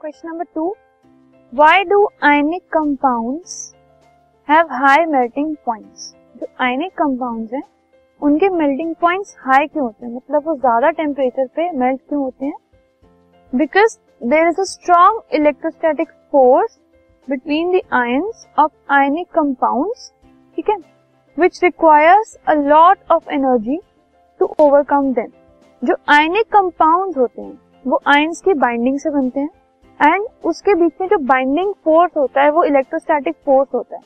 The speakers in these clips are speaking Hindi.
Question number two why do ionic compounds have high melting points जो आयनिक कंपाउंड्स हैं, उनके मेल्टिंग पॉइंट्स हाई क्यों होते हैं? मतलब वो ज़्यादा टेम्परेचर पे मेल्ट क्यों होते हैं? Because there is a strong electrostatic force between the ions of ionic compounds ठीक है? Which requires a lot of energy to overcome them जो आयनिक कंपाउंड्स होते हैं, वो आयंस की बाइंडिंग से बनते हैं। एंड उसके बीच में जो बाइंडिंग फोर्स होता है, वो इलेक्ट्रोस्टैटिक फोर्स होता है,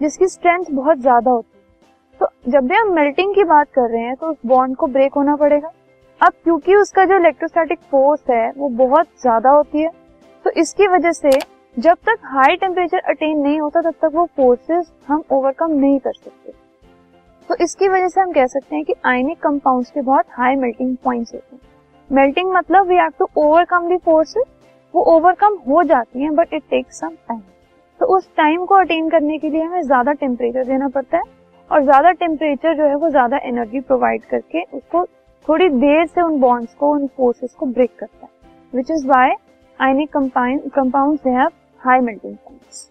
जिसकी स्ट्रेंथ बहुत ज़्यादा होती है। तो जब भी हम मेल्टिंग की बात कर रहे हैं तो उस बॉन्ड को ब्रेक होना पड़ेगा। अब क्योंकि उसका जो इलेक्ट्रोस्टैटिक फोर्स है, वो बहुत ज़्यादा होती है तो इसकी वजह से जब तक हाई टेम्परेचर अटेन नहीं होता, तब तक वो फोर्सेस हम ओवरकम नहीं कर सकते। तो इसकी वजह से हम कह सकते हैं कि आयनिक कंपाउंड्स के बहुत हाई मेल्टिंग पॉइंट्स होते हैं। मेल्टिंग मतलब we have to overcome the forces वो ओवरकम हो जाती हैं but it takes some time तो उस टाइम को अटेन करने के लिए हमें ज़्यादा टेम्परेचर देना पड़ता है और ज़्यादा टेम्परेचर जो है वो ज़्यादा एनर्जी प्रोवाइड करके उसको थोड़ी देर से उन बॉन्ड्स को, उन फोर्सेस को ब्रेक करता है which is why ionic compound they have high melting points